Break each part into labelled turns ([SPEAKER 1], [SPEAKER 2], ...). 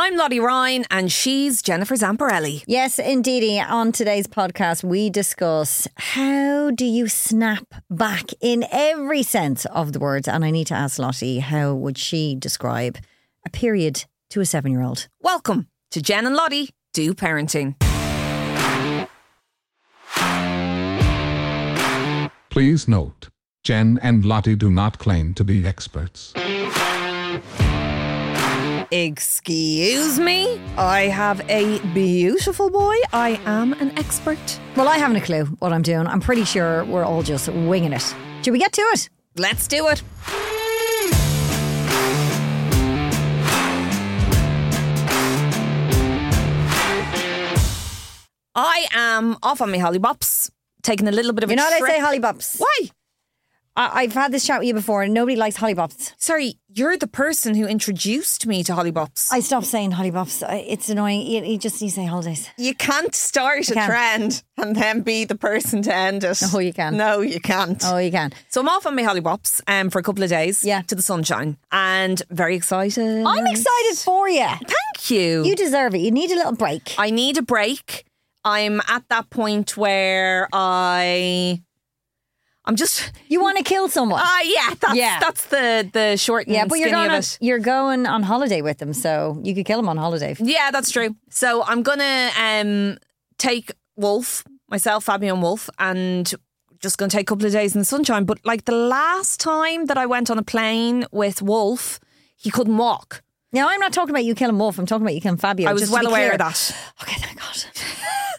[SPEAKER 1] I'm Lottie Ryan and she's Jennifer Zamparelli.
[SPEAKER 2] Yes, indeedy. On today's podcast, we discuss how do you snap back in every sense of the words. And I need to ask Lottie, how would she describe a period to a seven year old?
[SPEAKER 1] Welcome to Jen and Lottie Do Parenting.
[SPEAKER 3] Please note, Jen and Lottie do not claim to be experts.
[SPEAKER 1] Excuse me? I have a beautiful boy. I am an expert.
[SPEAKER 2] Well, I haven't a clue what I'm doing. I'm pretty sure we're all just winging it. Should we get to it?
[SPEAKER 1] Let's do it. I am off on my hollybops, taking a little bit of
[SPEAKER 2] You're
[SPEAKER 1] a
[SPEAKER 2] allowed to
[SPEAKER 1] trip.
[SPEAKER 2] say hollybops.
[SPEAKER 1] Why?
[SPEAKER 2] I- I've had this chat with you before, and nobody likes hollybops.
[SPEAKER 1] Sorry, you're the person who introduced me to hollybops.
[SPEAKER 2] I stopped saying hollybops. It's annoying. You, you just need to say holidays.
[SPEAKER 1] You can't start a
[SPEAKER 2] can't.
[SPEAKER 1] trend and then be the person to end it.
[SPEAKER 2] No, you can't.
[SPEAKER 1] No, you can't.
[SPEAKER 2] Oh, you can.
[SPEAKER 1] So I'm off on my hollybops um, for a couple of days
[SPEAKER 2] Yeah.
[SPEAKER 1] to the sunshine and very excited.
[SPEAKER 2] I'm excited for you.
[SPEAKER 1] Thank you.
[SPEAKER 2] You deserve it. You need a little break.
[SPEAKER 1] I need a break. I'm at that point where I I'm just
[SPEAKER 2] You want to kill someone.
[SPEAKER 1] Ah yeah, that's
[SPEAKER 2] Yeah.
[SPEAKER 1] that's the the short
[SPEAKER 2] yeah, but you're going on, you're going on holiday with them, so you could kill them on holiday.
[SPEAKER 1] Yeah, that's true. So I'm gonna um take Wolf, myself, Fabio and Wolf, and just gonna take a couple of days in the sunshine. But like the last time that I went on a plane with Wolf, he couldn't walk.
[SPEAKER 2] Now, I'm not talking about you killing Wolf. I'm talking about you killing Fabio.
[SPEAKER 1] I was well aware
[SPEAKER 2] clear.
[SPEAKER 1] of that.
[SPEAKER 2] Okay, thank God.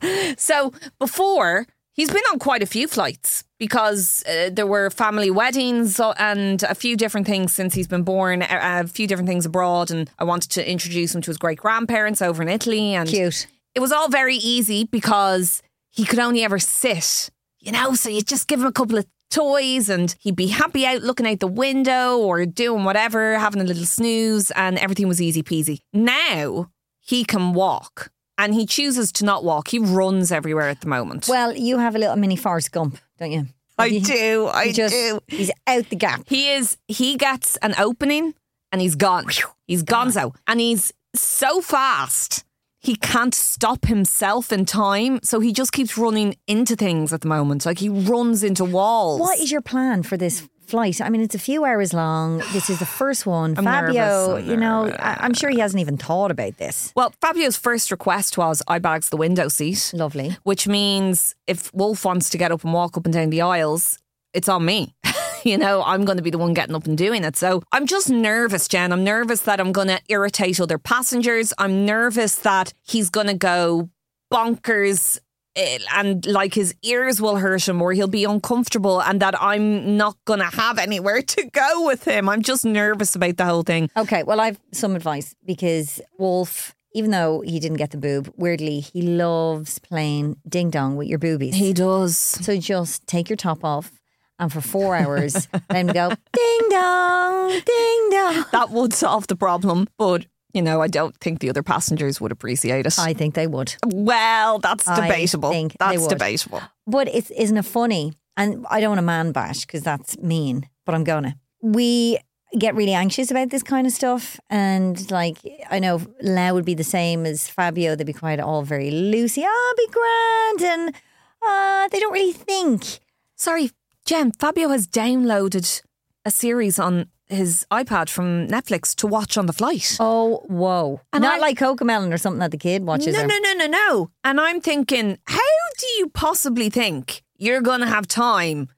[SPEAKER 1] So before, he's been on quite a few flights because uh, there were family weddings and a few different things since he's been born, a, a few different things abroad. And I wanted to introduce him to his great grandparents over in Italy. And
[SPEAKER 2] Cute.
[SPEAKER 1] it was all very easy because he could only ever sit, you know, so you just give him a couple of toys and he'd be happy out looking out the window or doing whatever, having a little snooze, and everything was easy peasy. Now he can walk and he chooses to not walk. He runs everywhere at the moment.
[SPEAKER 2] Well, you have a little mini Forrest Gump, don't you?
[SPEAKER 1] I do, I
[SPEAKER 2] just,
[SPEAKER 1] do.
[SPEAKER 2] He's out the gap.
[SPEAKER 1] He is, he gets an opening and he's gone. He's gonzo. And he's so fast. He can't stop himself in time. So he just keeps running into things at the moment. Like he runs into walls.
[SPEAKER 2] What is your plan for this flight? I mean, it's a few hours long. This is the first one.
[SPEAKER 1] I'm
[SPEAKER 2] Fabio, you know, I- I'm sure he hasn't even thought about this.
[SPEAKER 1] Well, Fabio's first request was I bags the window seat,
[SPEAKER 2] Lovely.
[SPEAKER 1] which means if Wolf wants to get up and walk up and down the aisles, it's on me. you know, I'm going to be the one getting up and doing it. So I'm just nervous, Jen. I'm nervous that I'm going to irritate other passengers. I'm nervous that he's going to go bonkers Eh, and like his ears will hurt him or he'll be uncomfortable and that I'm not going to have anywhere to go with him. I'm just nervous about the whole thing.
[SPEAKER 2] Okay, well, I've some advice because Wolf, even though he didn't get the boob, weirdly, he loves playing ding dong with your boobies.
[SPEAKER 1] He does.
[SPEAKER 2] So just take your top off and for four hours, let him go ding dong, ding dong.
[SPEAKER 1] that would solve the problem, but you know, I don't think the other passengers would appreciate it.
[SPEAKER 2] I think they would.
[SPEAKER 1] well, that's debatable.
[SPEAKER 2] I
[SPEAKER 1] debatable.
[SPEAKER 2] think they
[SPEAKER 1] That's
[SPEAKER 2] would.
[SPEAKER 1] debatable.
[SPEAKER 2] But it's isn't it funny? And I don't want to man bash because that's mean, but I'm gonna. We get really anxious about this kind of stuff, and like I know Lau would be the same as Fabio. They'd be quite all very loosey. Oh, be grand, and uh, they don't really think.
[SPEAKER 1] Sorry, Jen, Fabio has downloaded a series on his iPad from Netflix to watch on the flight.
[SPEAKER 2] Oh, whoa!
[SPEAKER 1] And
[SPEAKER 2] Not
[SPEAKER 1] I-
[SPEAKER 2] like Cocomelon or something that the kid watches.
[SPEAKER 1] no, no, no, no, no. And I'm thinking, how do you possibly think you're going to have time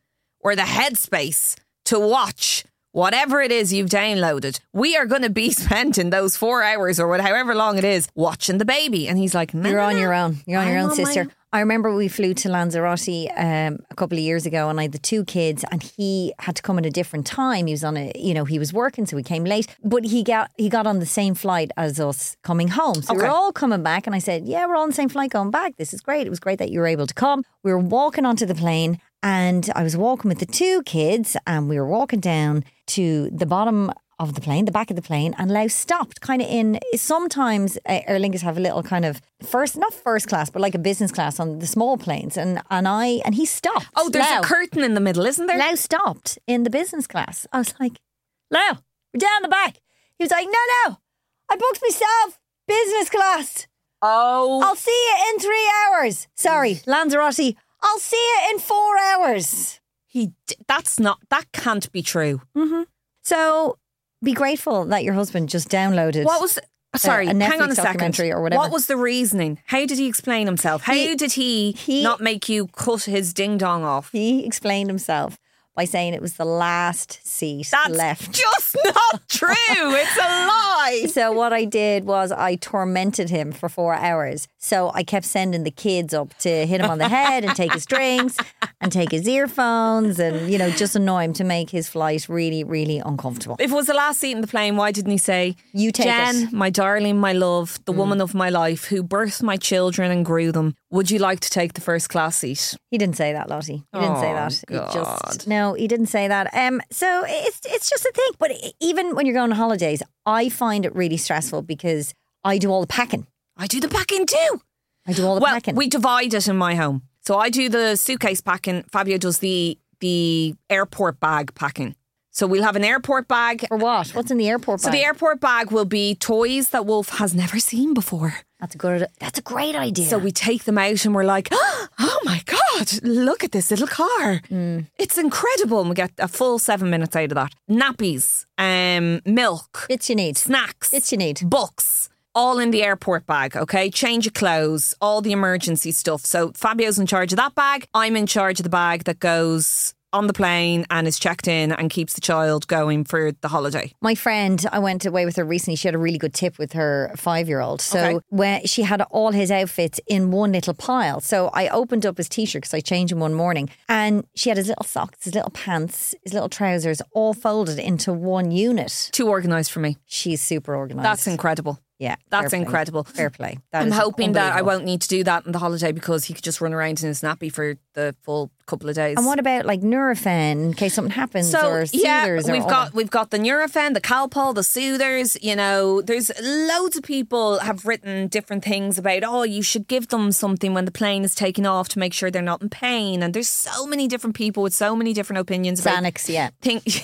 [SPEAKER 1] or the headspace to watch whatever it is you've downloaded, we are going to be spent in those four hours or whatever however long it is, watching the baby. And he's like, no,
[SPEAKER 2] You're
[SPEAKER 1] no,
[SPEAKER 2] on
[SPEAKER 1] no.
[SPEAKER 2] your own. You're on your
[SPEAKER 1] I'm
[SPEAKER 2] own,
[SPEAKER 1] on
[SPEAKER 2] sister. I remember we flew to Lanzarote um, a couple of years ago, and I had the two kids, and he had to come at a different time. He was on a, you know, he was working, so he came late. But he got he got on the same flight as us coming home. So we
[SPEAKER 1] Okay.
[SPEAKER 2] were all coming back, and I said, "Yeah, we're all on the same flight going back. This is great. It was great that you were able to come." We were walking onto the plane, and I was walking with the two kids, and we were walking down to the bottom of the plane, the back of the plane, and Lau stopped kind of in. Sometimes uh, Aer Lingus have a little kind of first, not first class, but like a business class on the small planes, and and I and he stopped.
[SPEAKER 1] Oh, there's
[SPEAKER 2] Lau.
[SPEAKER 1] a curtain in the middle, isn't there?
[SPEAKER 2] Lau stopped in the business class. I was like, Lau, we're down the back. He was like, No, no, I booked myself business class.
[SPEAKER 1] oh.
[SPEAKER 2] I'll see you in three hours. Sorry, Lanzarote. I'll see you in four hours.
[SPEAKER 1] He, d- that's not, that can't be true.
[SPEAKER 2] So be grateful that your husband just downloaded.
[SPEAKER 1] What was, uh, sorry,
[SPEAKER 2] a
[SPEAKER 1] hang on a second.
[SPEAKER 2] or whatever.
[SPEAKER 1] What was the reasoning? How did he explain himself? How
[SPEAKER 2] He-
[SPEAKER 1] did he,
[SPEAKER 2] he-
[SPEAKER 1] not make you cut his ding dong off?
[SPEAKER 2] He explained himself by saying it was the last seat
[SPEAKER 1] That's
[SPEAKER 2] left.
[SPEAKER 1] just not true. It's a lie.
[SPEAKER 2] So what I did was I tormented him for four hours. So I kept sending the kids up to hit him on the head and take his drinks and take his earphones and you know just annoy him to make his flight really really uncomfortable.
[SPEAKER 1] If it was the last seat in the plane, why didn't he say,
[SPEAKER 2] You take
[SPEAKER 1] Jen,
[SPEAKER 2] it." Mm.
[SPEAKER 1] my darling, my love, the woman of my life who birthed my children and grew them, would you like to take the first class seat?
[SPEAKER 2] He didn't say that, Lottie. He didn't say
[SPEAKER 1] Oh,
[SPEAKER 2] that. It
[SPEAKER 1] God.
[SPEAKER 2] just no, he didn't say that. Um, so it's it's just a thing. But even when you're going on holidays, I find it really stressful because I do all the packing.
[SPEAKER 1] I do the packing too.
[SPEAKER 2] I do all the
[SPEAKER 1] well,
[SPEAKER 2] packing.
[SPEAKER 1] we divide it in my home. So I do the suitcase packing. Fabio does the the airport bag packing. So we'll have an airport bag.
[SPEAKER 2] for what? What's in the airport?
[SPEAKER 1] So
[SPEAKER 2] bag?
[SPEAKER 1] the airport bag will be toys that Wolf has never seen before.
[SPEAKER 2] That's a good. That's a great idea.
[SPEAKER 1] So we take them out and we're like, oh my God, look at this little car.
[SPEAKER 2] Mm.
[SPEAKER 1] It's incredible. And we get a full seven minutes out of that. Nappies, um, milk,
[SPEAKER 2] bits you need.
[SPEAKER 1] snacks,
[SPEAKER 2] Bits you need.
[SPEAKER 1] books, all in the airport bag, okay? Change of clothes, all the emergency stuff. So Fabio's in charge of that bag. I'm in charge of the bag that goes on the plane and is checked in and keeps the child going for the holiday.
[SPEAKER 2] My friend, I went away with her recently. She had a really good tip with her five year old. So
[SPEAKER 1] Okay.
[SPEAKER 2] when she had all his outfits in one little pile. So I opened up his t shirt because I changed him one morning, and she had his little socks, his little pants, his little trousers, all folded into one unit.
[SPEAKER 1] Too organised for me.
[SPEAKER 2] She's super organized.
[SPEAKER 1] That's incredible.
[SPEAKER 2] Yeah,
[SPEAKER 1] That's incredible.
[SPEAKER 2] Fair play. That
[SPEAKER 1] I'm hoping that I won't need to do that on the holiday because he could just run around in his nappy for the full couple of days.
[SPEAKER 2] And what about like Nurofen in case something happens
[SPEAKER 1] so
[SPEAKER 2] or
[SPEAKER 1] yeah,
[SPEAKER 2] soothers or
[SPEAKER 1] we've got
[SPEAKER 2] that?
[SPEAKER 1] we've got the Nurofen, the Calpol, the soothers. You know, there's loads of people have written different things about. Oh, you should give them something when the plane is taking off to make sure they're not in pain. And there's so many different people with so many different opinions about
[SPEAKER 2] Xanax, yeah.
[SPEAKER 1] things.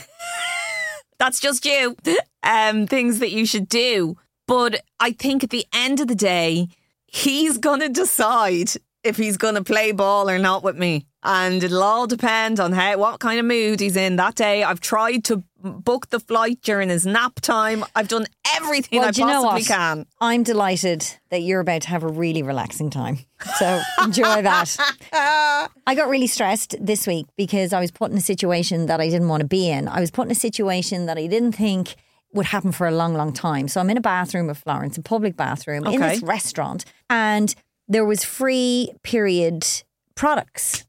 [SPEAKER 1] That's just you. Um, things that you should do. But I think at the end of the day, he's going to decide if he's going to play ball or not with me. And it'll all depend on how what kind of mood he's in that day. I've tried to book the flight during his nap time. I've done everything
[SPEAKER 2] Well,
[SPEAKER 1] I possibly can.
[SPEAKER 2] I'm delighted that you're about to have a really relaxing time. So enjoy that. I got really stressed this week because I was put in a situation that I didn't want to be in. I was put in a situation that I didn't think would happen for a long, long time. So I'm in a bathroom of Florence, a public bathroom in this restaurant, and there was free period products.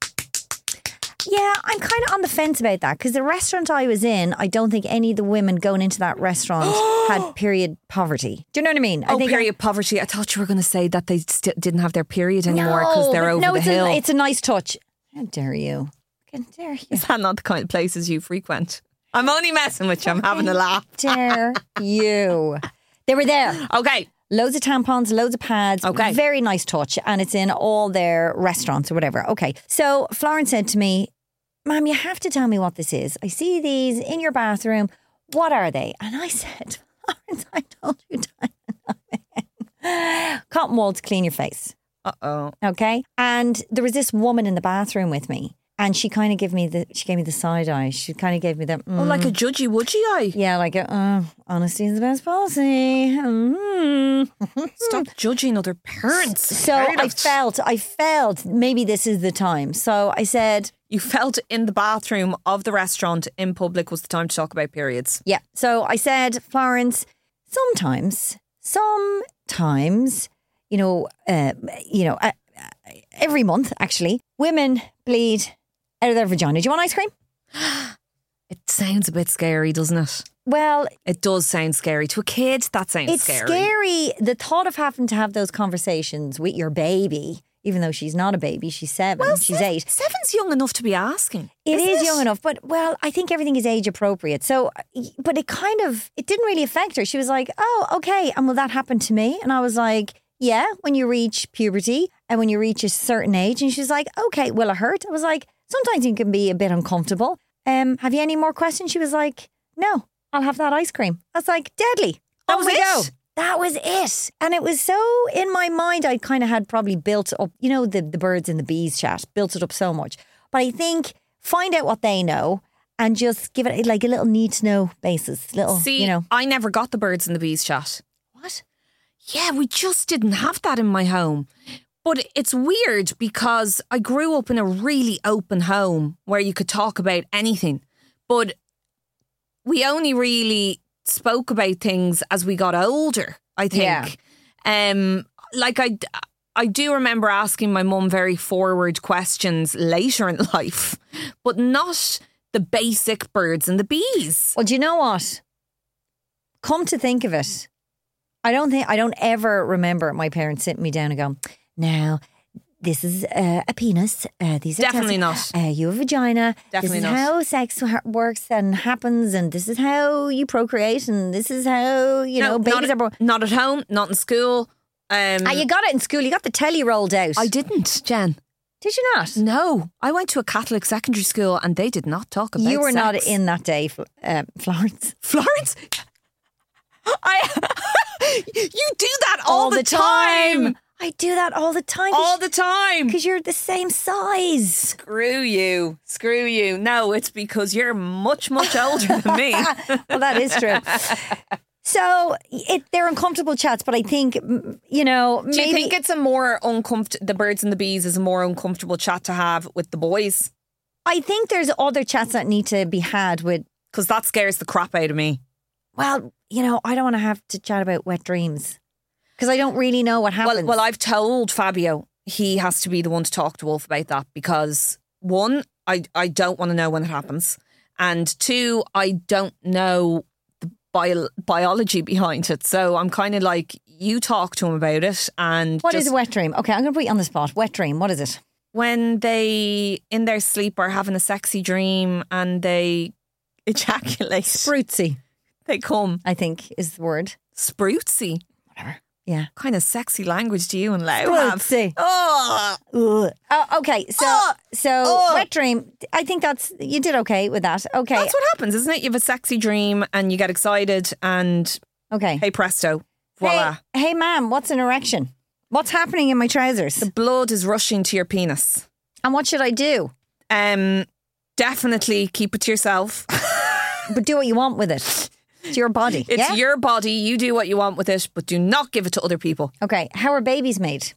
[SPEAKER 2] Yeah, I'm kind of on the fence about that because the restaurant I was in, I don't think any of the women going into that restaurant had period poverty. Do you know what I mean? I
[SPEAKER 1] Oh,
[SPEAKER 2] think
[SPEAKER 1] period poverty. I thought you were going to say that they st- didn't have their period anymore because
[SPEAKER 2] No,
[SPEAKER 1] they're over
[SPEAKER 2] no,
[SPEAKER 1] the
[SPEAKER 2] it's
[SPEAKER 1] hill.
[SPEAKER 2] A, it's a nice touch. How dare you? How dare you?
[SPEAKER 1] Is that not the kind of places you frequent? I'm only messing with you. I'm having a laugh.
[SPEAKER 2] dare you? They were there.
[SPEAKER 1] Okay.
[SPEAKER 2] Loads of tampons, loads of pads.
[SPEAKER 1] Okay.
[SPEAKER 2] Very nice touch. And it's in all their restaurants or whatever. Okay. So Florence said to me, Mom, you have to tell me what this is. I see these in your bathroom. What are they? And I said, Florence, I told you time. Cotton wool to clean your face.
[SPEAKER 1] Uh oh.
[SPEAKER 2] Okay. And there was this woman in the bathroom with me. And she kind of gave me the she gave me the side eye. She kind of gave me the
[SPEAKER 1] Oh, like a judgy wudgy eye.
[SPEAKER 2] yeah, like a, uh, honesty is the best policy. Mm.
[SPEAKER 1] Stop judging other parents.
[SPEAKER 2] So I felt, I felt maybe this is the time. So I said,
[SPEAKER 1] You felt in the bathroom of the restaurant in public was the time to talk about periods.
[SPEAKER 2] Yeah. So I said, Florence, sometimes, sometimes, you know, uh, you know, uh, uh, every month actually, women bleed out of their vagina. Do you want ice cream?
[SPEAKER 1] It sounds a bit scary, doesn't it?
[SPEAKER 2] Well,
[SPEAKER 1] It does sound scary. To a kid, that sounds
[SPEAKER 2] it's
[SPEAKER 1] scary.
[SPEAKER 2] scary. The thought of having to have those conversations with your baby, even though she's not a baby, she's seven, she's
[SPEAKER 1] seven-
[SPEAKER 2] eight.
[SPEAKER 1] Seven's young enough to be asking.
[SPEAKER 2] It
[SPEAKER 1] isn't
[SPEAKER 2] is young enough, but well, I think everything is age appropriate. So, but it kind of it didn't really affect her. She was like, "Oh, okay, and will that happen to me?" And I was like, "Yeah, when you reach puberty and when you reach a certain age." And she's like, "Okay, will it hurt?" I was like, "Sometimes it can be a bit uncomfortable." Um, have you any more questions? She was like, "No, I'll have that ice cream." I was like, "Deadly." That
[SPEAKER 1] Oh,
[SPEAKER 2] was go.
[SPEAKER 1] it?
[SPEAKER 2] That was it. And it was so in my mind, I kind of had probably built up, you know, the, the birds and the bees chat, built it up so much. But I think find out what they know and just give it like a little need to know basis. Little,
[SPEAKER 1] See,
[SPEAKER 2] you know.
[SPEAKER 1] I never got the birds and the bees chat. What? Yeah, we just didn't have that in my home. But it's weird because I grew up in a really open home where you could talk about anything. But we only really spoke about things as we got older, I think.
[SPEAKER 2] Yeah.
[SPEAKER 1] Um like I I do remember asking my mum very forward questions later in life, but not the basic birds and the bees.
[SPEAKER 2] Well, do you know what? Come to think of it, I don't think I don't ever remember my parents sitting me down and going, "Now, this is uh, a penis. Uh, these are
[SPEAKER 1] Definitely
[SPEAKER 2] testicles.
[SPEAKER 1] not.
[SPEAKER 2] Uh, you have a vagina.
[SPEAKER 1] Definitely
[SPEAKER 2] this is
[SPEAKER 1] not.
[SPEAKER 2] how sex ha- works and happens, and this is how you procreate, and this is how you know babies
[SPEAKER 1] at,
[SPEAKER 2] are born."
[SPEAKER 1] Not at home, not in school. Um,
[SPEAKER 2] Ah, you got it in school. You got the telly rolled out.
[SPEAKER 1] I didn't, Jen.
[SPEAKER 2] Did you not?
[SPEAKER 1] No, I went to a Catholic secondary school and they did not talk about.
[SPEAKER 2] You were not in that day, Fl- uh, Florence.
[SPEAKER 1] Florence. I. you do that all, the, time.
[SPEAKER 2] I do that all the time.
[SPEAKER 1] all the time.
[SPEAKER 2] because you're the same size.
[SPEAKER 1] Screw you, screw you. No, it's because you're much, much older than me.
[SPEAKER 2] well, that is true. So it, they're uncomfortable chats, but I think you know
[SPEAKER 1] Do
[SPEAKER 2] maybe
[SPEAKER 1] you think it's a more uncomfortable? The birds and the bees is a more uncomfortable chat to have with the boys
[SPEAKER 2] I think there's other chats that need to be had with.
[SPEAKER 1] because that scares the crap out of me.
[SPEAKER 2] Well, you know, I don't want to have to chat about wet dreams because I don't really know what happens.
[SPEAKER 1] Well, well, I've told Fabio he has to be the one to talk to Wolf about that because one, I I don't want to know when it happens, and two, I don't know the bio- biology behind it. So I'm kind of like, you talk to him about it, and
[SPEAKER 2] What is
[SPEAKER 1] just
[SPEAKER 2] a wet dream? Okay, I'm going to put you on the spot. Wet dream. What is it?
[SPEAKER 1] when they in their sleep are having a sexy dream and they ejaculate,
[SPEAKER 2] Spruitsy,
[SPEAKER 1] they come
[SPEAKER 2] I think is the word.
[SPEAKER 1] spruitsy.
[SPEAKER 2] Yeah.
[SPEAKER 1] Kind of sexy language do you and Lau have? Oh,
[SPEAKER 2] Ugh. Oh, okay. So,
[SPEAKER 1] Oh.
[SPEAKER 2] so
[SPEAKER 1] Oh.
[SPEAKER 2] wet dream. I think that's you did okay with that. Okay.
[SPEAKER 1] That's what happens, isn't it? You have a sexy dream and you get excited, and
[SPEAKER 2] okay.
[SPEAKER 1] hey presto, voila.
[SPEAKER 2] Hey, hey, ma'am, what's an erection? What's happening in my trousers?
[SPEAKER 1] The blood is rushing to your penis.
[SPEAKER 2] and what should I do?
[SPEAKER 1] Um, definitely keep it to yourself.
[SPEAKER 2] But do what you want with it. It's your body.
[SPEAKER 1] It's
[SPEAKER 2] yeah?
[SPEAKER 1] your body. You do what you want with it, but do not give it to other people.
[SPEAKER 2] Okay. How are babies made?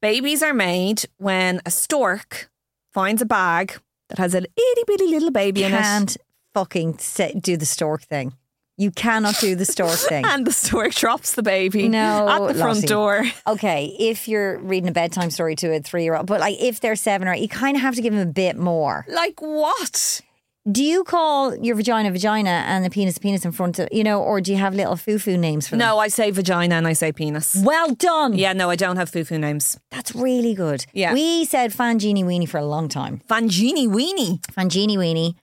[SPEAKER 1] Babies are made when a stork finds a bag that has an itty bitty little baby in it.
[SPEAKER 2] Can't fucking say, do the stork thing. You cannot do the stork thing.
[SPEAKER 1] And the stork drops the baby
[SPEAKER 2] No,
[SPEAKER 1] at the front
[SPEAKER 2] Lottie.
[SPEAKER 1] door.
[SPEAKER 2] Okay, if you're reading a bedtime story to a three year old, but like if they're seven or eight, you kind of have to give them a bit more.
[SPEAKER 1] Like what?
[SPEAKER 2] Do you call your vagina vagina and the penis penis in front of, you know, or do you have little foo names for them?
[SPEAKER 1] No, I say vagina and I say penis.
[SPEAKER 2] Well done.
[SPEAKER 1] Yeah, no, I don't have foo-foo names.
[SPEAKER 2] That's really good.
[SPEAKER 1] Yeah.
[SPEAKER 2] We said Fangini Weenie for a long time.
[SPEAKER 1] Fangini weenie.
[SPEAKER 2] Fangini Weenie.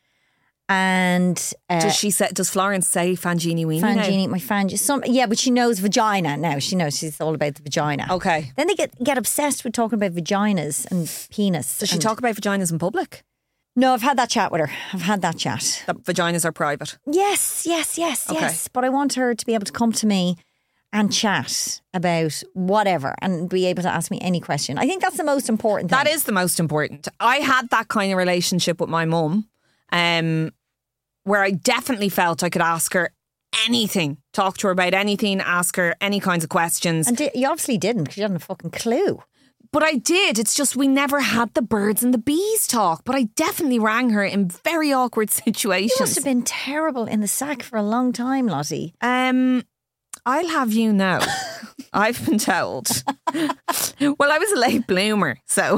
[SPEAKER 2] And uh,
[SPEAKER 1] Does she say? Does Florence say Fangini weenie? now?
[SPEAKER 2] Fangini, my Fang, some yeah, but she knows vagina now. She knows she's all about the vagina.
[SPEAKER 1] Okay.
[SPEAKER 2] Then they get get obsessed with talking about vaginas and penis.
[SPEAKER 1] Does she
[SPEAKER 2] and-
[SPEAKER 1] talk about vaginas in public?
[SPEAKER 2] No, I've had that chat with her. I've had that chat.
[SPEAKER 1] That vaginas are private.
[SPEAKER 2] Yes, yes, yes,
[SPEAKER 1] Okay.
[SPEAKER 2] yes. But I want her to be able to come to me and chat about whatever and be able to ask me any question. I think that's the most important thing.
[SPEAKER 1] That is the most important. I had that kind of relationship with my mum, um, where I definitely felt I could ask her anything, talk to her about anything, ask her any kinds of questions.
[SPEAKER 2] And you obviously didn't because you hadn't a fucking clue.
[SPEAKER 1] But I did. It's just we never had the birds and the bees talk. But I definitely rang her in very awkward situations.
[SPEAKER 2] You must have been terrible in the sack for a long time, Lottie.
[SPEAKER 1] Um, I'll have you know, I've been told. well, I was a late bloomer, so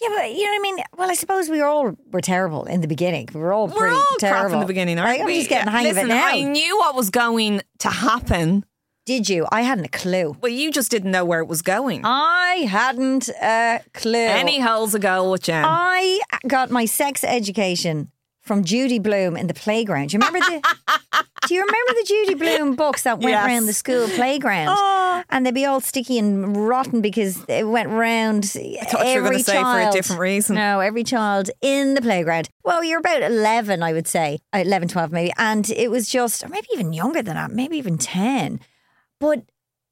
[SPEAKER 2] Yeah, but you know what I mean. Well, I suppose we all were terrible in the beginning. We were all
[SPEAKER 1] we're
[SPEAKER 2] pretty
[SPEAKER 1] all
[SPEAKER 2] terrible
[SPEAKER 1] in the beginning, aren't
[SPEAKER 2] Right? I'm just getting the hang
[SPEAKER 1] Listen,
[SPEAKER 2] of it now.
[SPEAKER 1] I knew what was going to happen.
[SPEAKER 2] Did you? I hadn't a clue.
[SPEAKER 1] Well, you just didn't know where it was going.
[SPEAKER 2] I hadn't a clue.
[SPEAKER 1] Any holes a go with Jen?
[SPEAKER 2] I got my sex education from Judy Blume in the playground. Do you remember the? do you remember the Judy Blume books that went
[SPEAKER 1] Yes.
[SPEAKER 2] around the school playground?
[SPEAKER 1] Oh.
[SPEAKER 2] And they'd be all sticky and rotten because it went round I
[SPEAKER 1] thought you were gonna say for a different reason.
[SPEAKER 2] No, every child in the playground. Well, you're about 11, I would say. Uh, 11, 12 maybe. And it was just, or maybe even younger than that, maybe even 10. But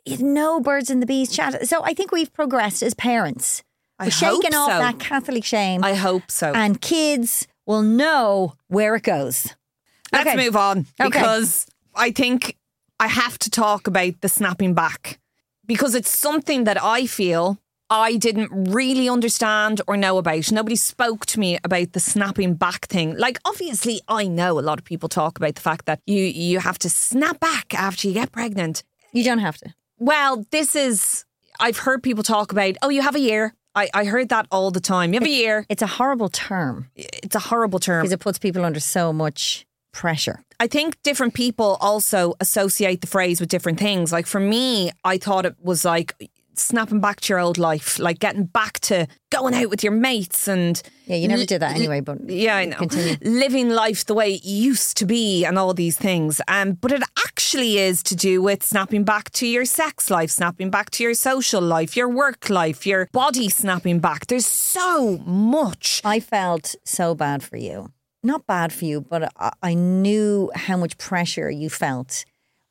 [SPEAKER 2] you no birds and the bees chat. So I think we've progressed as parents.
[SPEAKER 1] I
[SPEAKER 2] We're shaking
[SPEAKER 1] hope
[SPEAKER 2] off
[SPEAKER 1] so.
[SPEAKER 2] that Catholic shame
[SPEAKER 1] I hope so.
[SPEAKER 2] and kids will know where it goes.
[SPEAKER 1] Let's
[SPEAKER 2] Okay.
[SPEAKER 1] move on
[SPEAKER 2] Okay.
[SPEAKER 1] because I think I have to talk about the snapping back because it's something that I feel I didn't really understand or know about. Nobody spoke to me about the snapping back thing. Like obviously I know a lot of people talk about the fact that you you have to snap back after you get pregnant.
[SPEAKER 2] You don't have to.
[SPEAKER 1] Well, this is I've heard people talk about, oh, you have a year. I, I heard that all the time. You have a year.
[SPEAKER 2] It's a horrible term
[SPEAKER 1] It's a horrible term.
[SPEAKER 2] because it puts people under so much pressure.
[SPEAKER 1] I think different people also associate the phrase with different things. Like for me, I thought it was like snapping back to your old life, like getting back to going out with your mates and
[SPEAKER 2] Yeah, you never did that anyway, but
[SPEAKER 1] yeah, I know.
[SPEAKER 2] Continue.
[SPEAKER 1] Living life the way it used to be and all these things. Um, but it actually is to do with snapping back to your sex life, snapping back to your social life, your work life, your body snapping back. There's so much.
[SPEAKER 2] I felt so bad for you. Not bad for you, but I, I knew how much pressure you felt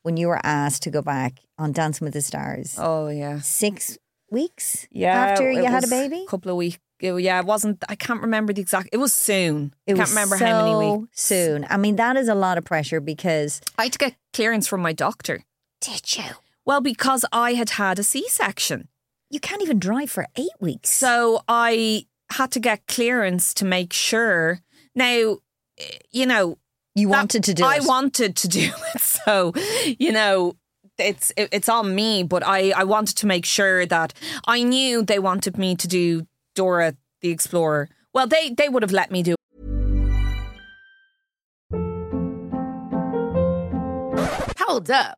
[SPEAKER 2] when you were asked to go back on Dancing with the Stars.
[SPEAKER 1] Oh, yeah.
[SPEAKER 2] Six weeks
[SPEAKER 1] Yeah.
[SPEAKER 2] after you had a baby, a
[SPEAKER 1] couple of weeks. Yeah, it wasn't. I can't remember the exact. It was soon.
[SPEAKER 2] It
[SPEAKER 1] can't
[SPEAKER 2] was
[SPEAKER 1] remember
[SPEAKER 2] so
[SPEAKER 1] how many weeks.
[SPEAKER 2] soon. I mean, that is a lot of pressure because
[SPEAKER 1] I had to get clearance from my doctor.
[SPEAKER 2] did you?
[SPEAKER 1] Well, because I had had a C-section,
[SPEAKER 2] You can't even drive for eight weeks.
[SPEAKER 1] so I had to get clearance to make sure. Now, eh, you know,
[SPEAKER 2] you wanted to do it.
[SPEAKER 1] I
[SPEAKER 2] it.
[SPEAKER 1] wanted to do it. So, you know, it's it, it's on me, but I I wanted to make sure that I knew they wanted me to do Dora the Explorer. Well, they they would have let me do
[SPEAKER 4] Hold up.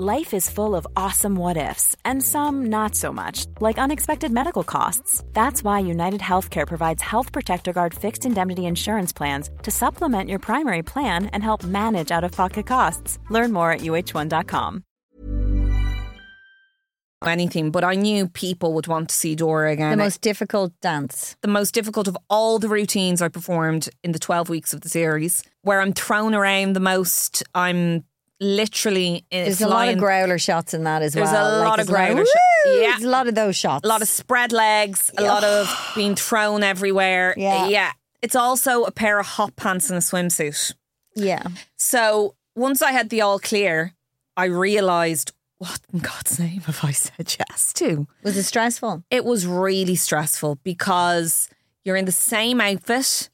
[SPEAKER 5] Life is full of awesome what ifs, and some not so much, like unexpected medical costs. That's why United Healthcare provides Health Protector Guard fixed indemnity insurance plans to supplement your primary plan and help manage out of pocket costs. Learn more at uhone.com.
[SPEAKER 1] anything, but I knew people would want to see Dora again.
[SPEAKER 2] the most difficult dance.
[SPEAKER 1] the most difficult of all the routines I performed in the 12 weeks of the series, where I'm thrown around the most. I'm literally in
[SPEAKER 2] There's a lot of growler shots in that as
[SPEAKER 1] There's
[SPEAKER 2] well.
[SPEAKER 1] There's a lot of growler
[SPEAKER 2] Woo!
[SPEAKER 1] sho- yeah.
[SPEAKER 2] There's a lot of those shots.
[SPEAKER 1] a lot of spread legs, a lot of being thrown everywhere.
[SPEAKER 2] Uh, yeah.
[SPEAKER 1] Yeah. It's also a pair of hot pants and a swimsuit.
[SPEAKER 2] yeah.
[SPEAKER 1] So once I had the all clear, I realised what in God's name have I said yes to?
[SPEAKER 2] Was it stressful?
[SPEAKER 1] It was really stressful because you're in the same outfit,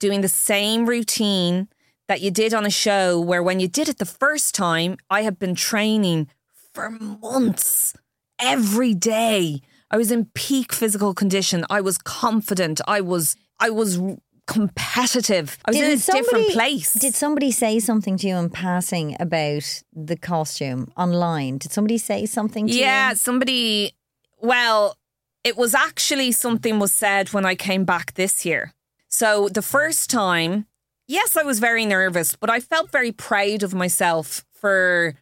[SPEAKER 1] doing the same routine that you did on a show where when you did it the first time, I had been training for months, every day. I was in peak physical condition. I was confident. I was I was competitive. I was in a different place.
[SPEAKER 2] Did somebody say something to you in passing about the costume online? Did somebody say something to
[SPEAKER 1] Yeah,
[SPEAKER 2] you?
[SPEAKER 1] Yeah, somebody. Well, it was actually something was said when I came back this year. So the first time, yes, I was very nervous, but I felt very proud of myself for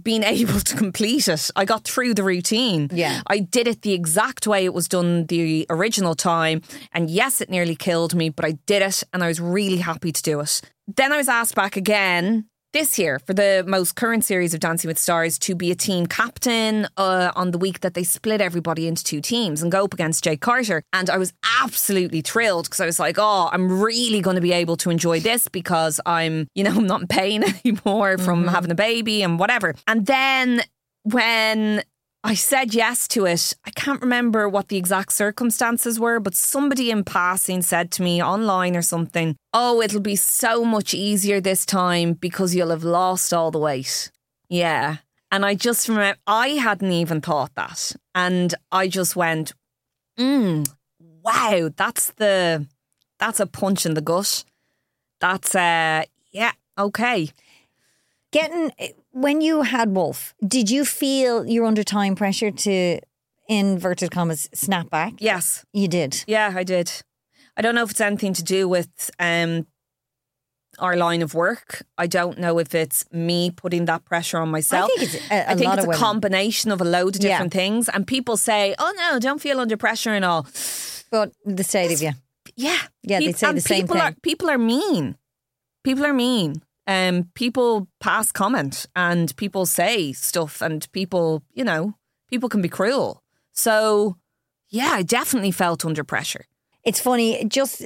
[SPEAKER 1] being able to complete it. I got through the routine.
[SPEAKER 2] Yeah.
[SPEAKER 1] I did it the exact way it was done the original time. And yes, it nearly killed me, but I did it and I was really happy to do it. Then I was asked back again this year for the most current series of Dancing with Stars to be a team captain uh, on the week that they split everybody into two teams and go up against Jake Carter. And I was absolutely thrilled because I was like, oh, I'm really going to be able to enjoy this because I'm, you know, I'm not in pain anymore from having a baby and whatever. And then when I said yes to it. I can't remember what the exact circumstances were, but somebody in passing said to me online or something, Oh, it'll be so much easier this time because you'll have lost all the weight. Yeah. And I just remember, I hadn't even thought that. And I just went, mm, wow, that's the, that's a punch in the gut. That's, uh, yeah, okay.
[SPEAKER 2] Getting when you had Wolf, did you feel you're under time pressure to inverted commas snap back?
[SPEAKER 1] Yes.
[SPEAKER 2] You did.
[SPEAKER 1] Yeah, I did. I don't know if it's anything to do with um, our line of work. I don't know if it's me putting that pressure on myself.
[SPEAKER 2] I think it's a, a
[SPEAKER 1] think
[SPEAKER 2] lot
[SPEAKER 1] it's
[SPEAKER 2] of
[SPEAKER 1] a combination of a load of
[SPEAKER 2] Yeah.
[SPEAKER 1] different things. And people say, "Oh no, don't feel under pressure and all."
[SPEAKER 2] but the state of you.
[SPEAKER 1] Yeah,
[SPEAKER 2] Yeah, they say the same
[SPEAKER 1] people Are,
[SPEAKER 2] thing.
[SPEAKER 1] people are mean. People are mean. Um, people pass comment and people say stuff, and people, you know, people can be cruel. So, yeah, I definitely felt under pressure.
[SPEAKER 2] It's funny, just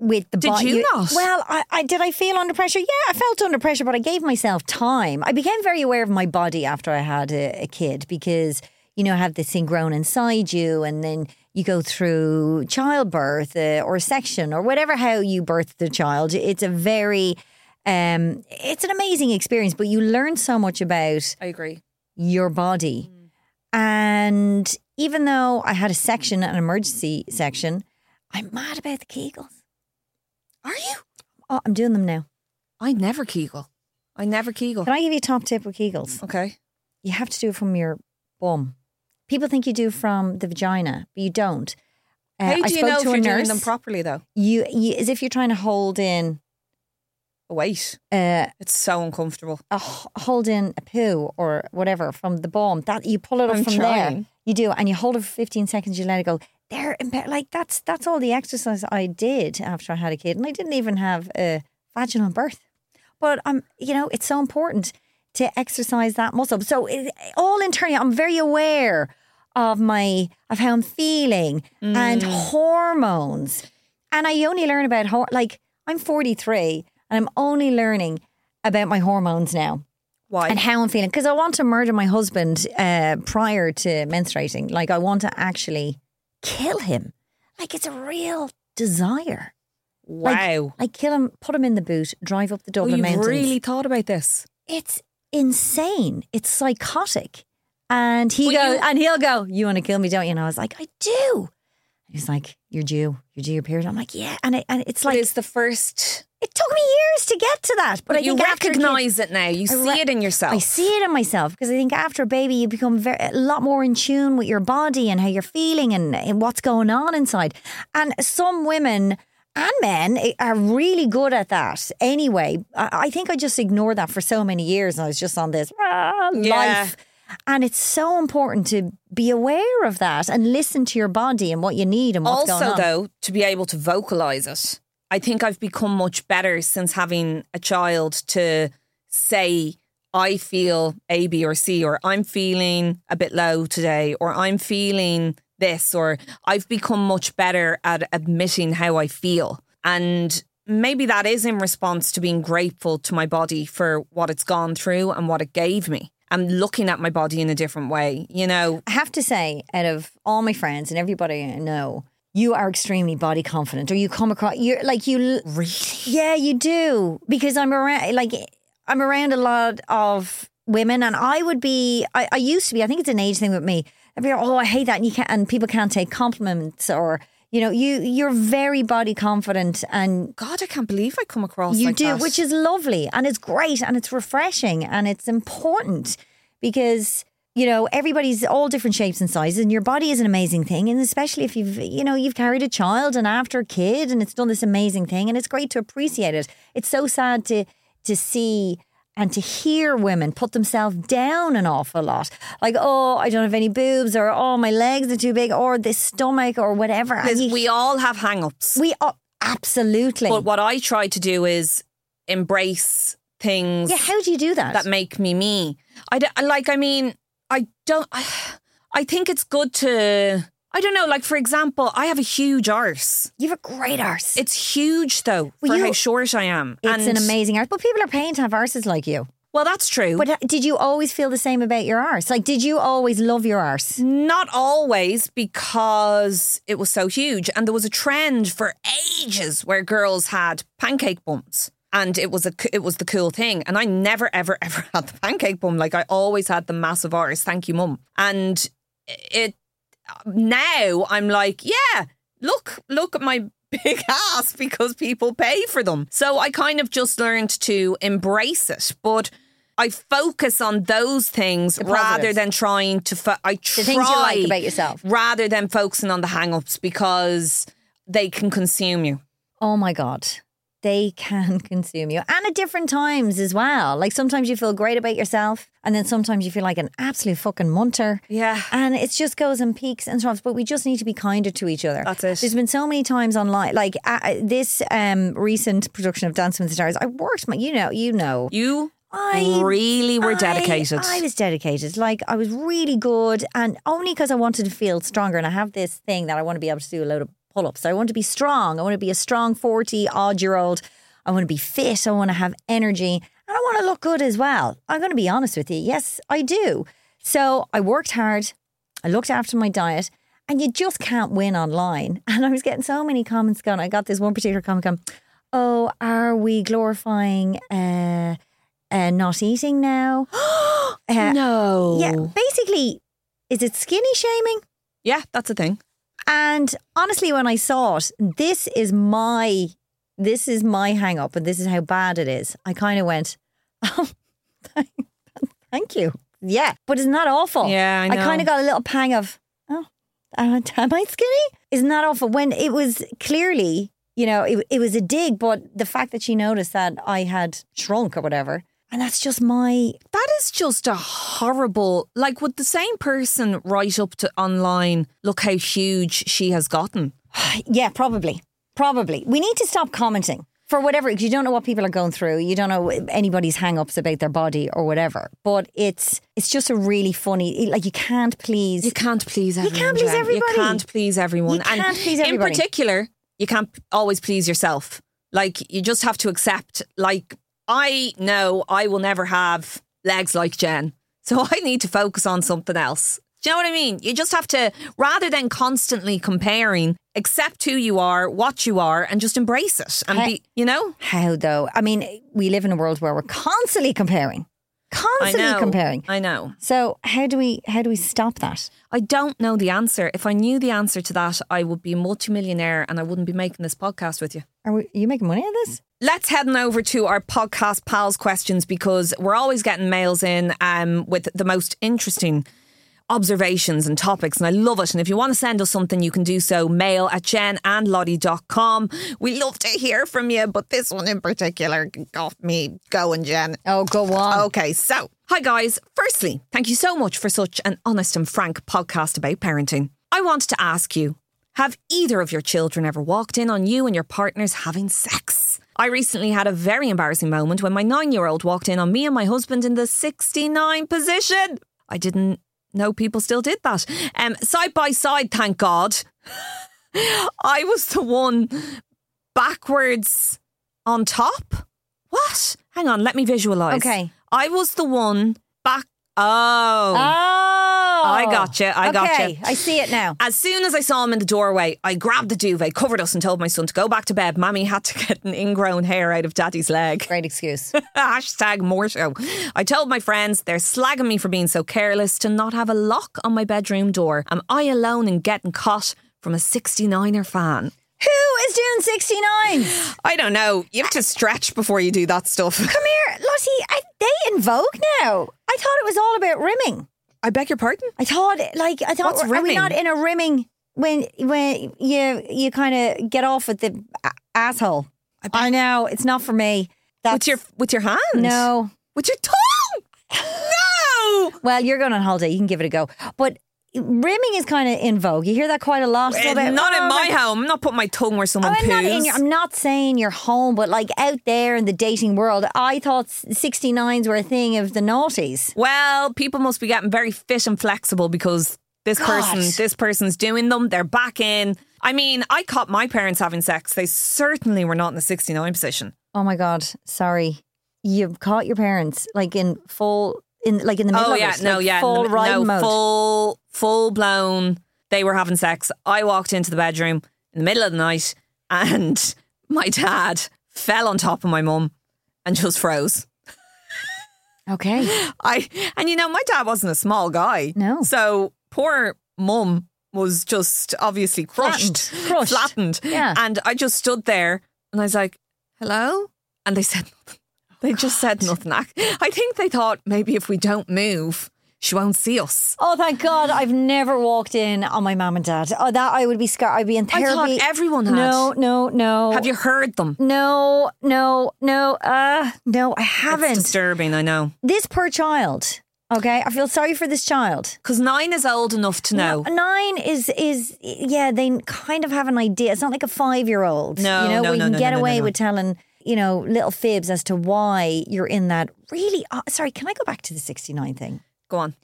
[SPEAKER 2] with the
[SPEAKER 1] Did
[SPEAKER 2] bo-
[SPEAKER 1] you not?
[SPEAKER 2] Well, I, I did. I feel under pressure. Yeah, I felt under pressure, but I gave myself time. I became very aware of my body after I had a, a kid because you know I have this thing grown inside you, and then you go through childbirth uh, or section or whatever how you birth the child. It's a very um, it's an amazing experience, but you learn so much about
[SPEAKER 1] I agree.
[SPEAKER 2] your body. And even though I had a section, an emergency section, I'm mad about the Kegels.
[SPEAKER 1] Are you?
[SPEAKER 2] Oh, I'm doing them now.
[SPEAKER 1] I never kegel. I never kegel.
[SPEAKER 2] Can I give you a top tip with Kegels?
[SPEAKER 1] Okay.
[SPEAKER 2] You have to do it from your bum. People think you do from the vagina, but you don't. Uh,
[SPEAKER 1] How
[SPEAKER 2] I
[SPEAKER 1] do you know if
[SPEAKER 2] to a
[SPEAKER 1] you're doing them properly though?
[SPEAKER 2] you, you, as if you're trying to hold in,
[SPEAKER 1] Wait,
[SPEAKER 2] uh,
[SPEAKER 1] it's so uncomfortable.
[SPEAKER 2] a, h- hold in a poo or whatever from the bomb That you pull it up
[SPEAKER 1] I'm
[SPEAKER 2] from there. You do, and you hold it for 15 seconds. You let it go. They're impe- like that's that's all the exercise I did after I had a kid, and I didn't even have a vaginal birth. But I'm, you know, it's so important to exercise that muscle. So it, all internally, I'm very aware of my of how I'm feeling and hormones. And I only learn about hor- like I'm 43 and I'm only learning about my hormones now
[SPEAKER 1] Why?
[SPEAKER 2] and how I'm feeling because I want to murder my husband uh, prior to menstruating. Like I want to actually kill him. Like it's a real desire.
[SPEAKER 1] Wow.
[SPEAKER 2] like kill him, put him in the boot, drive up the
[SPEAKER 1] oh,
[SPEAKER 2] Dublin
[SPEAKER 1] you've
[SPEAKER 2] mountains.
[SPEAKER 1] really thought about this.
[SPEAKER 2] it's insane. It's psychotic. And he goes,
[SPEAKER 1] you-
[SPEAKER 2] and he'll go, "You want to kill me, don't you?" And I was like, "I do." He's like, "You're due. You're due your period." I'm like, "Yeah," and it, and it's like
[SPEAKER 1] it's the first.
[SPEAKER 2] It took me years to get to that, but,
[SPEAKER 1] But
[SPEAKER 2] I
[SPEAKER 1] you
[SPEAKER 2] think after a kid-
[SPEAKER 1] recognise it now. You
[SPEAKER 2] I
[SPEAKER 1] see it in yourself.
[SPEAKER 2] I see it in myself because I think after a baby, you become very, a lot more in tune with your body and how you're feeling and, and what's going on inside. And some women and men are really good at that anyway. I, I think I just ignored that for so many years and I was just on this ah,
[SPEAKER 1] Yeah.
[SPEAKER 2] life. And it's so important to be aware of that and listen to your body and what you need and what's
[SPEAKER 1] also
[SPEAKER 2] going on.
[SPEAKER 1] though to be able to vocalize it i think i've become much better since having a child to say i feel a b or c or i'm feeling a bit low today or i'm feeling this or i've become much better at admitting how i feel. And maybe that is in response to being grateful to my body for what it's gone through and what it gave me I'm looking at my body in a different way you know?
[SPEAKER 2] I have to say, out of all my friends and everybody I know, you are extremely body confident, or you come across you're like you.
[SPEAKER 1] really
[SPEAKER 2] Yeah, you do because I'm around. Like I'm around a lot of women, and I would be. I, I used to be. I think it's an age thing with me. I'd be like, oh, I hate that, and you can't. And people can't take compliments, or you know, you you're very body confident, and
[SPEAKER 1] god i can't believe i come across
[SPEAKER 2] you
[SPEAKER 1] like
[SPEAKER 2] do,
[SPEAKER 1] that.
[SPEAKER 2] which is lovely and it's great and it's refreshing and it's important because you know everybody's all different shapes and sizes and your body is an amazing thing and especially if you've you know you've carried a child and after a kid and it's done this amazing thing and it's great to appreciate it. It's so sad to to see and to hear women put themselves down an awful lot. Like, oh, I don't have any boobs, or oh, my legs are too big, or this stomach, or whatever. You-
[SPEAKER 1] we all have hang ups.
[SPEAKER 2] we oh, absolutely.
[SPEAKER 1] But what I try to do is embrace things
[SPEAKER 2] yeah, how do you do that?
[SPEAKER 1] that make me me. I d- like. I mean, I don't. I, I think it's good to. I don't know. Like for example, I have a huge arse.
[SPEAKER 2] you have a great arse.
[SPEAKER 1] It's huge though
[SPEAKER 2] Well,
[SPEAKER 1] for
[SPEAKER 2] you-
[SPEAKER 1] how short I am.
[SPEAKER 2] It's an amazing arse. But people are paying to have arses like you.
[SPEAKER 1] Well, that's true.
[SPEAKER 2] But uh, did you always feel the same about your arse? Like, did you always love your arse?
[SPEAKER 1] Not always because it was so huge. And there was a trend for ages where girls had pancake bums. And it was a it was the cool thing. And I never, ever, ever had the pancake bum. Like I always had the massive arse. Thank you, mum. And it now I'm like, yeah, look, look at my big ass because people pay for them. So I kind of just learned to embrace it. But I focus on those things rather than trying to. Fo- I try
[SPEAKER 2] The things you like about yourself.
[SPEAKER 1] rather than focusing on the hang-ups because they can consume you.
[SPEAKER 2] Oh my God. They can consume you. And at different times as well. Like sometimes you feel great about yourself, and then sometimes you feel like an absolute fucking munter.
[SPEAKER 1] Yeah.
[SPEAKER 2] And it just goes in peaks and troughs, but we just need to be kinder to each other.
[SPEAKER 1] That's it.
[SPEAKER 2] There's been so many times online, like uh, this um, recent production of Dancing with the Stars. I worked my, you know, you know,
[SPEAKER 1] You
[SPEAKER 2] I
[SPEAKER 1] really were
[SPEAKER 2] I-
[SPEAKER 1] dedicated.
[SPEAKER 2] I, was dedicated. Like I was really good, and only because I wanted to feel stronger. And I have this thing that I want to be able to do a load of pull ups. I want to be strong. I want to be a strong forty odd year old. I want to be fit. I want to have energy, and I want to look good as well. I'm going to be honest with you. Yes, I do. So I worked hard. I looked after my diet. And you just can't win online. And I was getting so many comments going. I got this one particular comment going, Oh, are we glorifying uh, uh, not eating now? Uh,
[SPEAKER 1] no.
[SPEAKER 2] Yeah, basically, is it skinny shaming?
[SPEAKER 1] Yeah, that's a thing.
[SPEAKER 2] And honestly, when I saw it, this is my this is my hang up, and this is how bad it is. I kind of went, oh, thank, you. Yeah, but isn't that awful?
[SPEAKER 1] Yeah, I know.
[SPEAKER 2] kind of got a little pang of, oh, uh, am I skinny? Isn't that awful? When it was clearly, you know, it, it was a dig, but the fact that she noticed that I had shrunk or whatever, and that's just my
[SPEAKER 1] That is just a horrible. Like, would the same person write up to online, look how huge she has gotten?
[SPEAKER 2] Yeah, probably. Probably. We need to stop commenting for whatever, because you don't know what people are going through. You don't know anybody's hang ups about their body or whatever. But it's it's just a really funny, like you can't please.
[SPEAKER 1] You can't please everyone.
[SPEAKER 2] You can't please everybody.
[SPEAKER 1] You can't please everyone.
[SPEAKER 2] You can't
[SPEAKER 1] and
[SPEAKER 2] please
[SPEAKER 1] In particular, you can't always please yourself. Like, you just have to accept, like, I know I will never have legs like Jen. So I need to focus on something else. Do you know what I mean? You just have to, rather than constantly comparing, accept who you are, what you are, and just embrace it. And
[SPEAKER 2] Hey.
[SPEAKER 1] be, you know?
[SPEAKER 2] How though? I mean, we live in a world where we're constantly comparing,
[SPEAKER 1] I
[SPEAKER 2] constantly
[SPEAKER 1] know.
[SPEAKER 2] comparing.
[SPEAKER 1] I know.
[SPEAKER 2] So how do we how do we stop that?
[SPEAKER 1] I don't know the answer. If I knew the answer to that, I would be a multimillionaire and I wouldn't be making this podcast with you.
[SPEAKER 2] Are, we, are you making money of this?
[SPEAKER 1] Let's head on over to our podcast pals questions because we're always getting mails in um, with the most interesting observations and topics and I love it. And if you want to send us something, you can do so mail at jenandlottie.com. We love to hear from you, but this one in particular got me going, Jen.
[SPEAKER 2] Oh, go on.
[SPEAKER 1] Okay, so hi guys. Firstly, thank you so much for such an honest and frank podcast about parenting. I wanted to ask you have either of your children ever walked in on you and your partners having sex? I recently had a very embarrassing moment when my nine year old walked in on me and my husband in the 69 position. I didn't know people still did that. Um, side by side, thank God. I was the one backwards on top. What? Hang on, let me visualize.
[SPEAKER 2] Okay.
[SPEAKER 1] I was the one back. Oh.
[SPEAKER 2] Oh,
[SPEAKER 1] I gotcha, I gotcha.
[SPEAKER 2] I see it now.
[SPEAKER 1] As soon as I saw him in the doorway, I grabbed the duvet, covered us, and told my son to go back to bed. Mammy had to get an ingrown hair out of daddy's leg.
[SPEAKER 2] Great excuse.
[SPEAKER 1] Hashtag more so. I told my friends they're slagging me for being so careless to not have a lock on my bedroom door. Am I alone in getting caught from a 69er fan?
[SPEAKER 2] Who is doing 69?
[SPEAKER 1] I don't know. You have to stretch before you do that stuff.
[SPEAKER 2] Come here, Lottie. I, they in vogue now. I thought it was all about rimming.
[SPEAKER 1] I beg your pardon?
[SPEAKER 2] I thought, like, I thought,
[SPEAKER 1] What's
[SPEAKER 2] are we not in a rimming when when you you kind of get off with the a- asshole? I, know it's not for me. That's
[SPEAKER 1] With your with your hand?
[SPEAKER 2] no.
[SPEAKER 1] With your tongue? No!
[SPEAKER 2] Well, you're going on holiday. You can give it a go. But rimming is kind of in vogue. You hear that quite a lot.
[SPEAKER 1] Eh,
[SPEAKER 2] about,
[SPEAKER 1] not in
[SPEAKER 2] "Oh,
[SPEAKER 1] my
[SPEAKER 2] like-
[SPEAKER 1] home. I'm not putting my tongue where someone
[SPEAKER 2] I'm
[SPEAKER 1] poos.
[SPEAKER 2] not, in your, I'm not saying you're home, but like out there in the dating world, I thought 69s were a thing of the noughties.
[SPEAKER 1] Well, people must be getting very fit and flexible because this
[SPEAKER 2] God.
[SPEAKER 1] person, this person's doing them. They're back in. I mean, I caught my parents having sex. They certainly were not in the 69 position.
[SPEAKER 2] Oh my God, sorry. You've caught your parents like in full, in like in the middle
[SPEAKER 1] oh
[SPEAKER 2] of
[SPEAKER 1] yeah, no,
[SPEAKER 2] like
[SPEAKER 1] yeah,
[SPEAKER 2] full
[SPEAKER 1] no,
[SPEAKER 2] mode.
[SPEAKER 1] full, full blown. They were having sex. I walked into the bedroom in the middle of the night, and my dad fell on top of my mum and just froze.
[SPEAKER 2] Okay.
[SPEAKER 1] I and you know my dad wasn't a small guy.
[SPEAKER 2] No.
[SPEAKER 1] So poor mum was just obviously crushed,
[SPEAKER 2] Flattened. Crushed.
[SPEAKER 1] flattened.
[SPEAKER 2] Yeah.
[SPEAKER 1] And I just stood there and I was like, "Hello," and they said nothing. They just said oh, nothing. I I think they thought maybe if we don't move, she won't see us.
[SPEAKER 2] Oh, thank God! I've never walked in on my mum and dad. Oh, that I would be scared. I'd be in
[SPEAKER 1] I thought
[SPEAKER 2] therapy.
[SPEAKER 1] everyone had.
[SPEAKER 2] No, no, no.
[SPEAKER 1] Have you heard them?
[SPEAKER 2] No, no, no. Uh, no, I haven't.
[SPEAKER 1] disturbing. I know.
[SPEAKER 2] This poor child. Okay, I feel sorry for this child.
[SPEAKER 1] Because nine is old enough to know.
[SPEAKER 2] Nine is is yeah. They kind of have an idea. It's not like a five year old.
[SPEAKER 1] No,
[SPEAKER 2] you know,
[SPEAKER 1] no,
[SPEAKER 2] you
[SPEAKER 1] no,
[SPEAKER 2] can
[SPEAKER 1] no,
[SPEAKER 2] get
[SPEAKER 1] no, no,
[SPEAKER 2] away
[SPEAKER 1] no.
[SPEAKER 2] with telling you know little fibs as to why you're in that. Really, uh, sorry. Can I go back to the sixty nine thing?
[SPEAKER 1] Go on.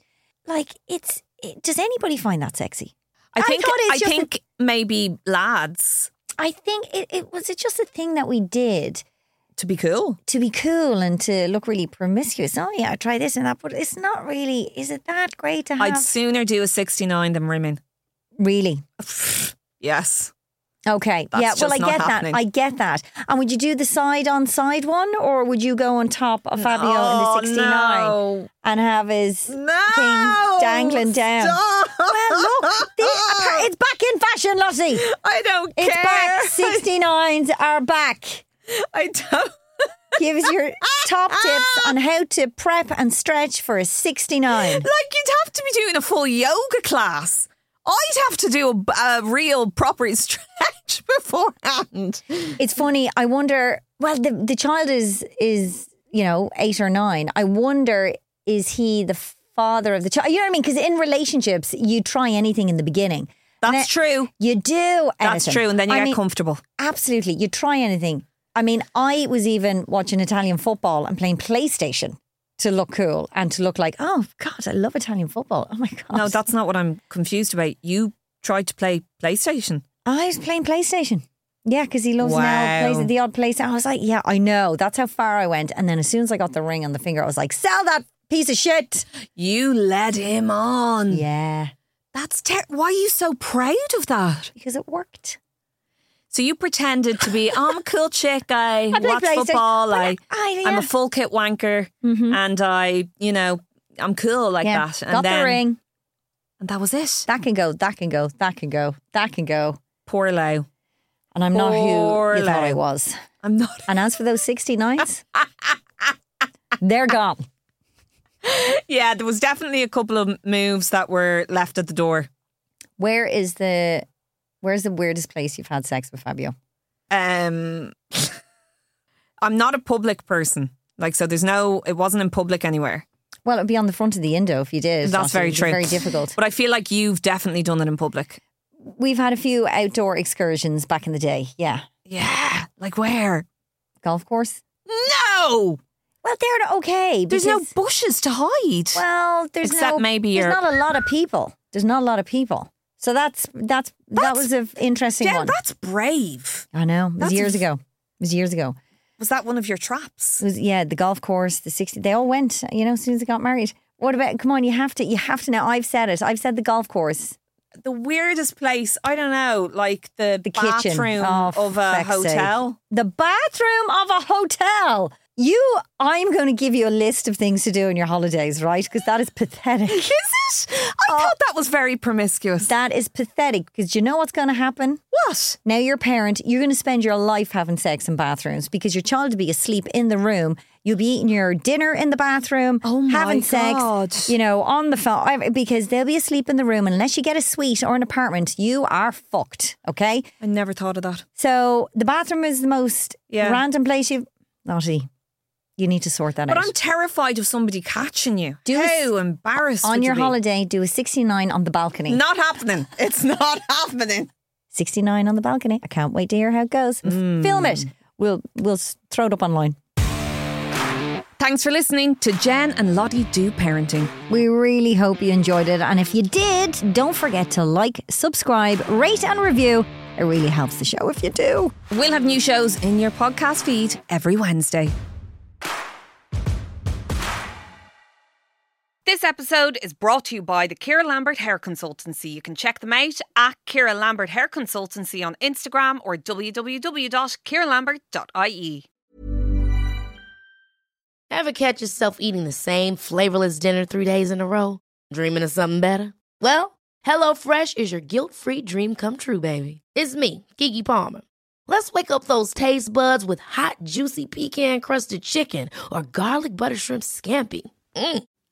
[SPEAKER 2] Like, it's it, does anybody find that sexy?
[SPEAKER 1] I think.
[SPEAKER 2] it's
[SPEAKER 1] I,
[SPEAKER 2] just a-
[SPEAKER 1] think maybe lads
[SPEAKER 2] I think it, it was it just a thing that we did
[SPEAKER 1] to be cool.
[SPEAKER 2] to be cool and to look really promiscuous. Oh yeah, I try this and that, but it's not really. Is it that great to have?
[SPEAKER 1] I'd sooner do a sixty-nine than rimming.
[SPEAKER 2] really?
[SPEAKER 1] Yes.
[SPEAKER 2] Okay.
[SPEAKER 1] That's
[SPEAKER 2] yeah. Well, I get
[SPEAKER 1] happening.
[SPEAKER 2] that. I get that. And would you do the side on side one, or would you go on top of Fabio
[SPEAKER 1] Oh,
[SPEAKER 2] in the oh, sixty nine
[SPEAKER 1] no.
[SPEAKER 2] and have his
[SPEAKER 1] No.
[SPEAKER 2] thing dangling down?
[SPEAKER 1] Stop.
[SPEAKER 2] Well, look, the- it's back in fashion, Lottie.
[SPEAKER 1] I don't
[SPEAKER 2] It's
[SPEAKER 1] care.
[SPEAKER 2] back. Sixty nines are back.
[SPEAKER 1] I don't.
[SPEAKER 2] Give us your top ah! tips on how to prep and stretch for a 69.
[SPEAKER 1] Like you'd have to be doing a full yoga class. I'd have to do a, a real proper stretch beforehand.
[SPEAKER 2] It's funny. I wonder. Well, the the child is is you know eight or nine. I wonder is he the father of the child? You know what I mean? Because in relationships, you try anything in the beginning.
[SPEAKER 1] That's true.
[SPEAKER 2] You do. Anything.
[SPEAKER 1] That's true. And then you
[SPEAKER 2] I
[SPEAKER 1] get
[SPEAKER 2] mean,
[SPEAKER 1] comfortable.
[SPEAKER 2] Absolutely, you try anything. I mean, I was even watching Italian football and playing PlayStation to look cool and to look like, oh God, I love Italian football. Oh my God.
[SPEAKER 1] No, that's not what I'm confused about. You tried to play PlayStation.
[SPEAKER 2] I was playing PlayStation. Yeah, because he loves now
[SPEAKER 1] Wow.
[SPEAKER 2] plays the odd PlayStation. I was like, yeah, I know. That's how far I went. And then as soon as I got the ring on the finger, I was like, sell that piece of shit.
[SPEAKER 1] You led him on.
[SPEAKER 2] Yeah,
[SPEAKER 1] That's ter- why are you so proud of that?
[SPEAKER 2] because it worked.
[SPEAKER 1] So you pretended to be, oh, I'm a cool chick. I,
[SPEAKER 2] play
[SPEAKER 1] watch football. I,
[SPEAKER 2] I-
[SPEAKER 1] I'm
[SPEAKER 2] yeah.
[SPEAKER 1] a full kit wanker, mm-hmm. and I, you know, I'm cool like
[SPEAKER 2] yeah,
[SPEAKER 1] that. And
[SPEAKER 2] got
[SPEAKER 1] then,
[SPEAKER 2] the ring.
[SPEAKER 1] and that was it.
[SPEAKER 2] That can go. That can go. That can go. That can go.
[SPEAKER 1] Poor Lau.
[SPEAKER 2] And I'm not
[SPEAKER 1] Poor
[SPEAKER 2] who you thought I was.
[SPEAKER 1] I'm not.
[SPEAKER 2] And as for those 69s, they're gone.
[SPEAKER 1] Yeah, there was definitely a couple of moves that were left at the door.
[SPEAKER 2] Where is the where's the weirdest place you've had sex with Fabio?
[SPEAKER 1] Um, I'm not a public person. Like, so there's no, it wasn't in public anywhere.
[SPEAKER 2] Well, it'd be on the front of the Indo if you did.
[SPEAKER 1] That's very true.
[SPEAKER 2] Very difficult.
[SPEAKER 1] But I feel like you've definitely done it in public.
[SPEAKER 2] We've had a few outdoor excursions back in the day. Yeah.
[SPEAKER 1] Yeah. Like where?
[SPEAKER 2] Golf course.
[SPEAKER 1] No!
[SPEAKER 2] Well, they're okay.
[SPEAKER 1] There's no bushes to hide.
[SPEAKER 2] Well, there's
[SPEAKER 1] Except
[SPEAKER 2] no,
[SPEAKER 1] maybe
[SPEAKER 2] there's not a lot of people. There's not a lot of people. So that's that's, that was an interesting
[SPEAKER 1] yeah,
[SPEAKER 2] one.
[SPEAKER 1] that's brave.
[SPEAKER 2] I know. It was
[SPEAKER 1] that's
[SPEAKER 2] years ago. It was years ago.
[SPEAKER 1] Was that one of your traps?
[SPEAKER 2] Was yeah, the golf course, the sixty. They all went. You know, as soon as they got married. What about? Come on, you have to. You have to know. I've said it. I've said the golf course.
[SPEAKER 1] The weirdest place, I don't know, like the,
[SPEAKER 2] The kitchen.
[SPEAKER 1] bathroom
[SPEAKER 2] Oh,
[SPEAKER 1] of a
[SPEAKER 2] feck's sake.
[SPEAKER 1] hotel.
[SPEAKER 2] The bathroom of a hotel. You, I'm going to give you a list of things to do in your holidays, right? Because that is pathetic.
[SPEAKER 1] Is it? I uh, thought that was very promiscuous.
[SPEAKER 2] that is pathetic. Because you know what's going to happen?
[SPEAKER 1] what?
[SPEAKER 2] Now you're a parent, you're going to spend your life having sex in bathrooms because your child will be asleep in the room. You'll be eating your dinner in the bathroom,
[SPEAKER 1] Oh my
[SPEAKER 2] having
[SPEAKER 1] God.
[SPEAKER 2] sex, you know, on the phone because they'll be asleep in the room. Unless you get a suite or an apartment, you are fucked. Okay.
[SPEAKER 1] I never thought of that.
[SPEAKER 2] So the bathroom is the most
[SPEAKER 1] Yeah.
[SPEAKER 2] random place you've. Naughty. You need to sort that
[SPEAKER 1] But
[SPEAKER 2] out.
[SPEAKER 1] But I'm terrified of somebody catching you.
[SPEAKER 2] Do a-
[SPEAKER 1] How embarrassed
[SPEAKER 2] on your
[SPEAKER 1] you
[SPEAKER 2] holiday, do a 69 on the balcony.
[SPEAKER 1] Not happening. It's not happening.
[SPEAKER 2] 69 on the balcony. I can't wait to hear how it goes.
[SPEAKER 1] Mm.
[SPEAKER 2] Film it. We'll we'll throw it up online.
[SPEAKER 1] Thanks for listening to Jen and Lottie Do Parenting.
[SPEAKER 2] We really hope you enjoyed it. And if you did, don't forget to like, subscribe, rate, and review. It really helps the show if you do.
[SPEAKER 1] We'll have new shows in your podcast feed every Wednesday. This episode is brought to you by the Kira Lambert Hair Consultancy. You can check them out at Kira Lambert Hair Consultancy on Instagram or www.kiralambert.ie.
[SPEAKER 4] Ever catch yourself eating the same flavorless dinner three days in a row? Dreaming of something better? Well, HelloFresh is your guilt-free dream come true, baby. It's me, Keke Palmer. Let's wake up those taste buds with hot, juicy pecan-crusted chicken or garlic butter shrimp scampi. Mm.